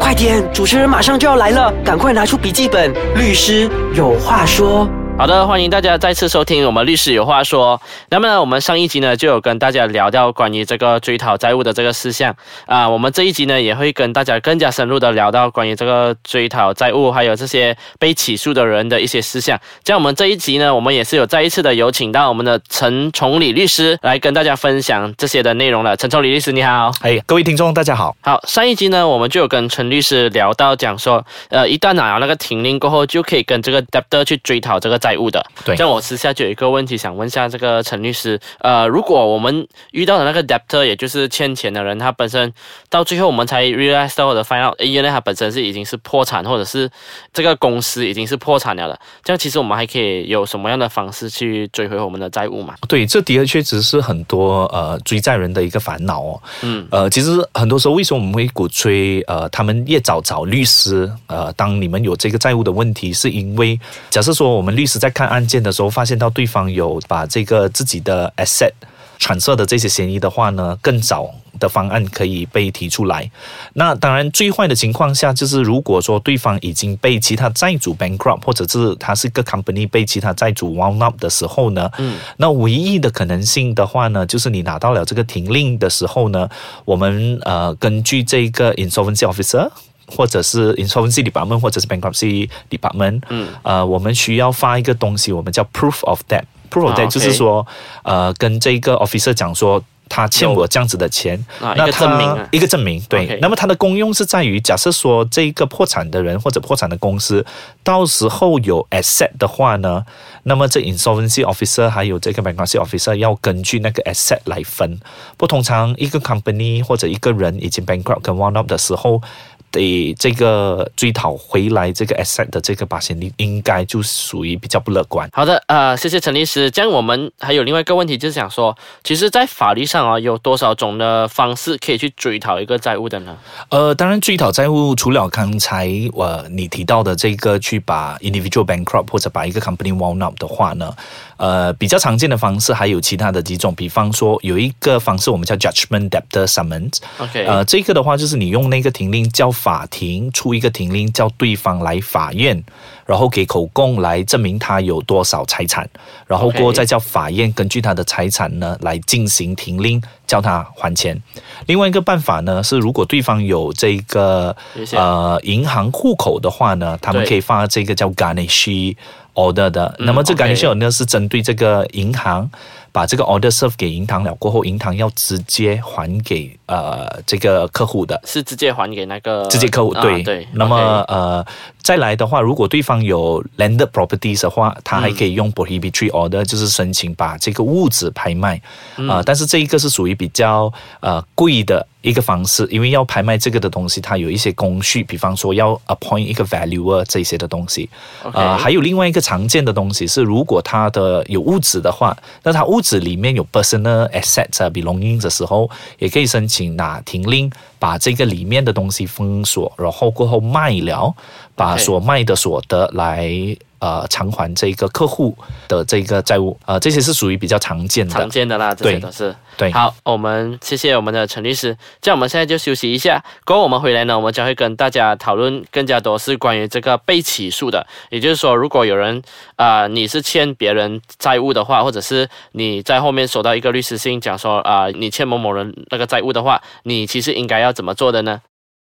快点，主持人马上就要来了，赶快拿出笔记本，律师有话说。好的，欢迎大家再次收听我们律师有话说。那么呢，我们上一集呢就有跟大家聊到关于这个追讨债务的这个事项啊，我们这一集呢也会跟大家更加深入的聊到关于这个追讨债务还有这些被起诉的人的一些事项。像我们这一集呢，我们也是有再一次的有请到我们的陈崇礼律师来跟大家分享这些的内容了。陈崇礼律师你好，哎，各位听众大家好。好，上一集呢我们就有跟陈律师聊到讲说，呃，一旦拿了那个停令过后，就可以跟这个 debtor 去追讨这个债务的。对，像我私下就有一个问题想问一下这个陈律师，呃，如果我们遇到的那个 debtor，也就是欠钱的人，他本身到最后我们才 realize 到或者 find out，原来他本身是已经是破产，或者是这个公司已经是破产了的，这样其实我们还可以有什么样的方式去追回我们的债务嘛？对，这的确确实是很多呃追债人的一个烦恼哦。嗯，呃，其实很多时候为什么我们会鼓吹呃他们越早找律师？呃，当你们有这个债务的问题，是因为假设说我们律师在看。案件的时候，发现到对方有把这个自己的 asset 传涉的这些嫌疑的话呢，更早的方案可以被提出来。那当然，最坏的情况下就是，如果说对方已经被其他债主 bankrupt，或者是他是个 company 被其他债主 wound up 的时候呢，嗯，那唯一的可能性的话呢，就是你拿到了这个停令的时候呢，我们呃根据这个 insolvency officer。或者是 insolvency department，或者是 bankruptcy department，嗯，呃，我们需要发一个东西，我们叫 proof of debt。proof of debt 就是说，呃，跟这个 officer 讲说。他欠我这样子的钱，那他一个证明，对。那么它的功用是在于，假设说这个破产的人或者破产的公司，到时候有 asset 的话呢，那么这 insolvency officer 还有这个 bankruptcy officer 要根据那个 asset 来分。不通常一个 company 或者一个人已经 bankrupt 跟 one up 的时候，得这个追讨回来这个 asset 的这个保险率，应该就属于比较不乐观。好的，呃，谢谢陈律师。这样我们还有另外一个问题，就是想说，其实，在法律上。啊，有多少种的方式可以去追讨一个债务的呢？呃，当然，追讨债务除了刚才我你提到的这个去把 individual bankrupt 或者把一个 company wound up 的话呢，呃，比较常见的方式还有其他的几种，比方说有一个方式我们叫 judgment debtor summons。OK，呃，这个的话就是你用那个停令叫法庭出一个停令，叫对方来法院。然后给口供来证明他有多少财产，然后过再叫法院根据他的财产呢来进行停令，叫他还钱。另外一个办法呢是，如果对方有这个呃银行户口的话呢，他们可以发这个叫 garnish order 的。那么这 garnish order 是针对这个银行。把这个 order serve 给银行了过后，银行要直接还给呃这个客户的，是直接还给那个直接客户对对。那么呃再来的话，如果对方有 landed properties 的话，他还可以用 prohibitory order，就是申请把这个物质拍卖啊。但是这一个是属于比较呃贵的。一个方式，因为要拍卖这个的东西，它有一些工序，比方说要 appoint 一个 valuer 这些的东西。啊，还有另外一个常见的东西是，如果它的有物质的话，那它物质里面有 personal assets 啊，belongings 的时候，也可以申请拿停令，把这个里面的东西封锁，然后过后卖了，把所卖的所得来。呃，偿还这个客户的这个债务，呃，这些是属于比较常见的，常见的啦，这些都是对。好，我们谢谢我们的陈律师，这样我们现在就休息一下，过后我们回来呢，我们将会跟大家讨论更加多是关于这个被起诉的，也就是说，如果有人啊，你是欠别人债务的话，或者是你在后面收到一个律师信讲说啊，你欠某某人那个债务的话，你其实应该要怎么做的呢？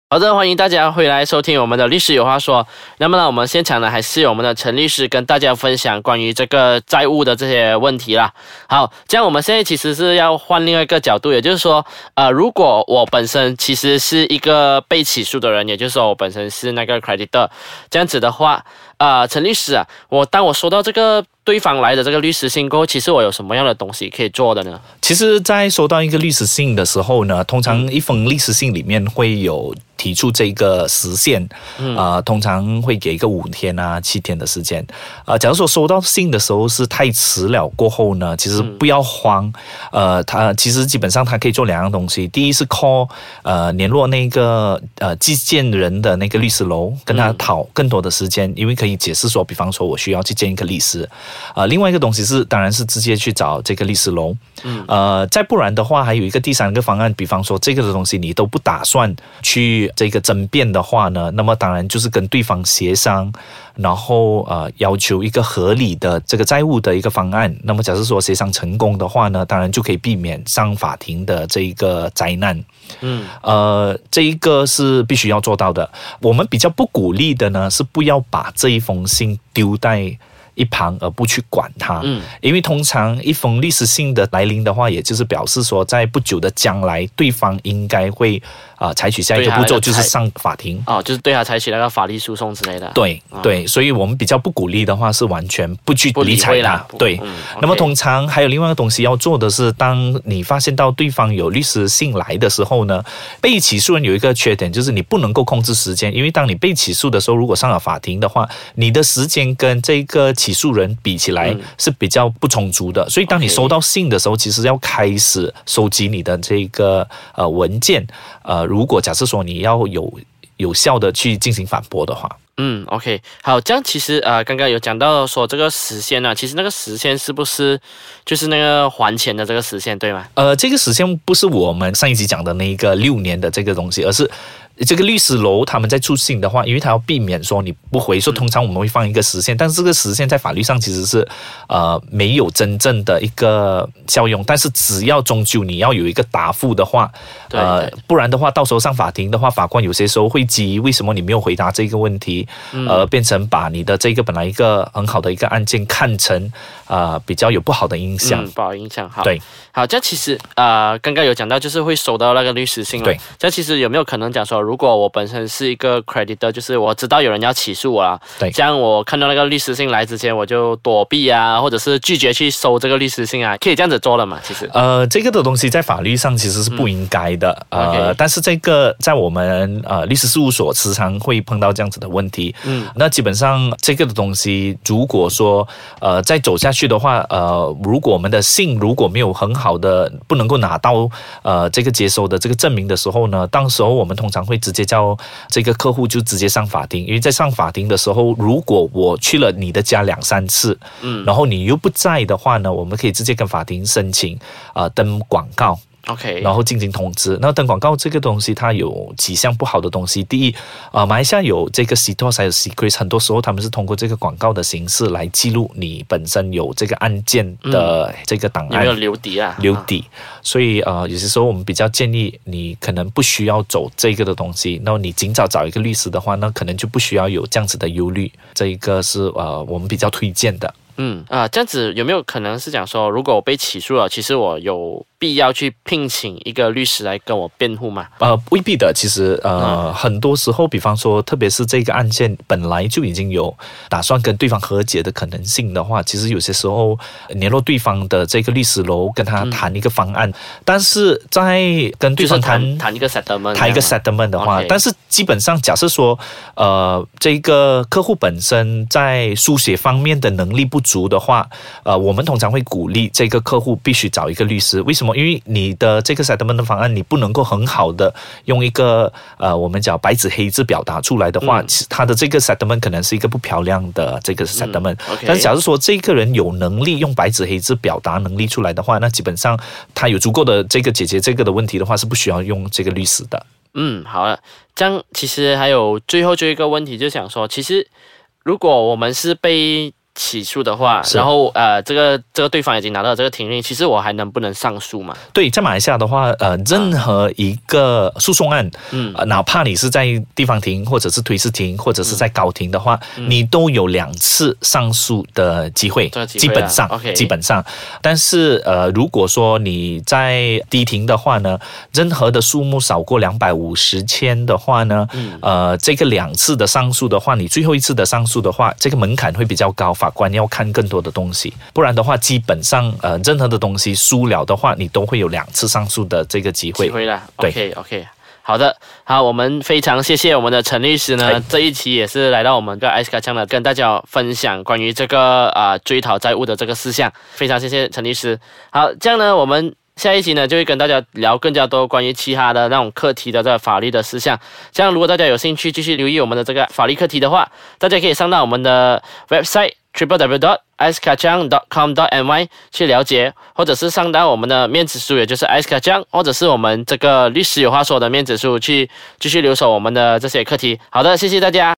好的，欢迎大家回来收听我们的律师有话说。那么呢，我们现场呢还是有我们的陈律师跟大家分享关于这个债务的这些问题啦。好，这样我们现在其实是要换另外一个角度，也就是说，呃，如果我本身其实是一个被起诉的人，也就是说我本身是那个 creditor，这样子的话，呃，陈律师啊，我当我收到这个。对方来的这个律师信过后，其实我有什么样的东西可以做的呢？其实，在收到一个律师信的时候呢，通常一封律师信里面会有提出这个时限，啊，通常会给一个五天啊、七天的时间。啊，假如说收到信的时候是太迟了，过后呢，其实不要慌。呃，他其实基本上他可以做两样东西。第一是 call 呃联络那个呃寄件人的那个律师楼，跟他讨更多的时间，因为可可以解释说，比方说我需要去见一个律师，呃，另外一个东西是，当然是直接去找这个律师楼，嗯，呃，再不然的话，还有一个第三个方案，比方说这个的东西你都不打算去这个争辩的话呢，那么当然就是跟对方协商。然后呃，要求一个合理的这个债务的一个方案。那么，假设说协商成功的话呢，当然就可以避免上法庭的这一个灾难。嗯，呃，这一个是必须要做到的。我们比较不鼓励的呢，是不要把这一封信丢在一旁而不去管它。嗯，因为通常一封律师信的来临的话，也就是表示说，在不久的将来，对方应该会。啊，采取下一个步骤就是上法庭哦，就是对他采取那个法律诉讼之类的。对对，所以我们比较不鼓励的话是完全不去理睬他。对，那么通常还有另外一个东西要做的是，当你发现到对方有律师信来的时候呢，被起诉人有一个缺点就是你不能够控制时间，因为当你被起诉的时候，如果上了法庭的话，你的时间跟这个起诉人比起来是比较不充足的。所以当你收到信的时候，其实要开始收集你的这个呃文件呃。如果假设说你要有有效的去进行反驳的话，嗯，OK，好，这样其实呃，刚刚有讲到说这个时限呢，其实那个时限是不是就是那个还钱的这个时限，对吗？呃，这个时限不是我们上一集讲的那一个六年的这个东西，而是。这个律师楼他们在出信的话，因为他要避免说你不回，说通常我们会放一个时限，但是这个时限在法律上其实是呃没有真正的一个效用。但是只要终究你要有一个答复的话，呃，不然的话到时候上法庭的话，法官有些时候会急，为什么你没有回答这个问题，而变成把你的这个本来一个很好的一个案件看成啊比较有不好的影响，不好影响。好，对，好，这其实啊刚刚有讲到就是会收到那个律师信，对，这其实有没有可能讲说？如果我本身是一个 creditor，就是我知道有人要起诉我了，对，这样我看到那个律师信来之前，我就躲避啊，或者是拒绝去收这个律师信啊，可以这样子做了嘛？其实，呃，这个的东西在法律上其实是不应该的，呃，但是这个在我们呃律师事务所时常会碰到这样子的问题，嗯，那基本上这个的东西，如果说呃再走下去的话，呃，如果我们的信如果没有很好的不能够拿到呃这个接收的这个证明的时候呢，当时候我们通常会直接叫。这个客户就直接上法庭，因为在上法庭的时候，如果我去了你的家两三次，嗯，然后你又不在的话呢，我们可以直接跟法庭申请啊登广告。OK，然后进行通知。那登广告这个东西，它有几项不好的东西。第一，啊，马来西亚有这个 CTOS 还有 Secret，很多时候他们是通过这个广告的形式来记录你本身有这个案件的这个档案，有没有留底啊？留底。所以呃，有些时候我们比较建议你可能不需要走这个的东西。那你尽早找一个律师的话，那可能就不需要有这样子的忧虑。这一个是呃，我们比较推荐的。嗯啊，这样子有没有可能是讲说，如果我被起诉了，其实我有。必要去聘请一个律师来跟我辩护吗？呃，未必的。其实，呃，很多时候，比方说，特别是这个案件本来就已经有打算跟对方和解的可能性的话，其实有些时候联络对方的这个律师楼，跟他谈一个方案。但是在跟对方谈谈一个 settlement，谈一个 settlement 的话，但是基本上假设说，呃，这个客户本身在书写方面的能力不足的话，呃，我们通常会鼓励这个客户必须找一个律师。为什么？因为你的这个 settlement 的方案，你不能够很好的用一个呃，我们讲白纸黑字表达出来的话，其实他的这个 settlement 可能是一个不漂亮的这个 settlement。但是，假如说这个人有能力用白纸黑字表达能力出来的话，那基本上他有足够的这个解决这个的问题的话，是不需要用这个律师的。嗯，好了，这样其实还有最后就一个问题，就想说，其实如果我们是被起诉的话，然后呃，这个这个对方已经拿到这个庭令，其实我还能不能上诉嘛？对，在马来西亚的话，呃，任何一个诉讼案，嗯，哪怕你是在地方庭或者是推事庭或者是在高庭的话，你都有两次上诉的机会，基本上基本上。但是呃，如果说你在低庭的话呢，任何的数目少过两百五十千的话呢，呃，这个两次的上诉的话，你最后一次的上诉的话，这个门槛会比较高。法官要看更多的东西，不然的话，基本上呃，任何的东西输了的话，你都会有两次上诉的这个机会。机会了，OK OK，好的，好，我们非常谢谢我们的陈律师呢，这一期也是来到我们的艾斯卡枪的，跟大家分享关于这个啊追讨债务的这个事项，非常谢谢陈律师。好，这样呢，我们。下一集呢就会跟大家聊更加多关于其他的那种课题的这个法律的事项。这样如果大家有兴趣继续留意我们的这个法律课题的话，大家可以上到我们的 website triple w dot ice kacang dot com dot ny 去了解，或者是上到我们的面子书，也就是 ice kacang，或者是我们这个律师有话说的面子书去继续留守我们的这些课题。好的，谢谢大家。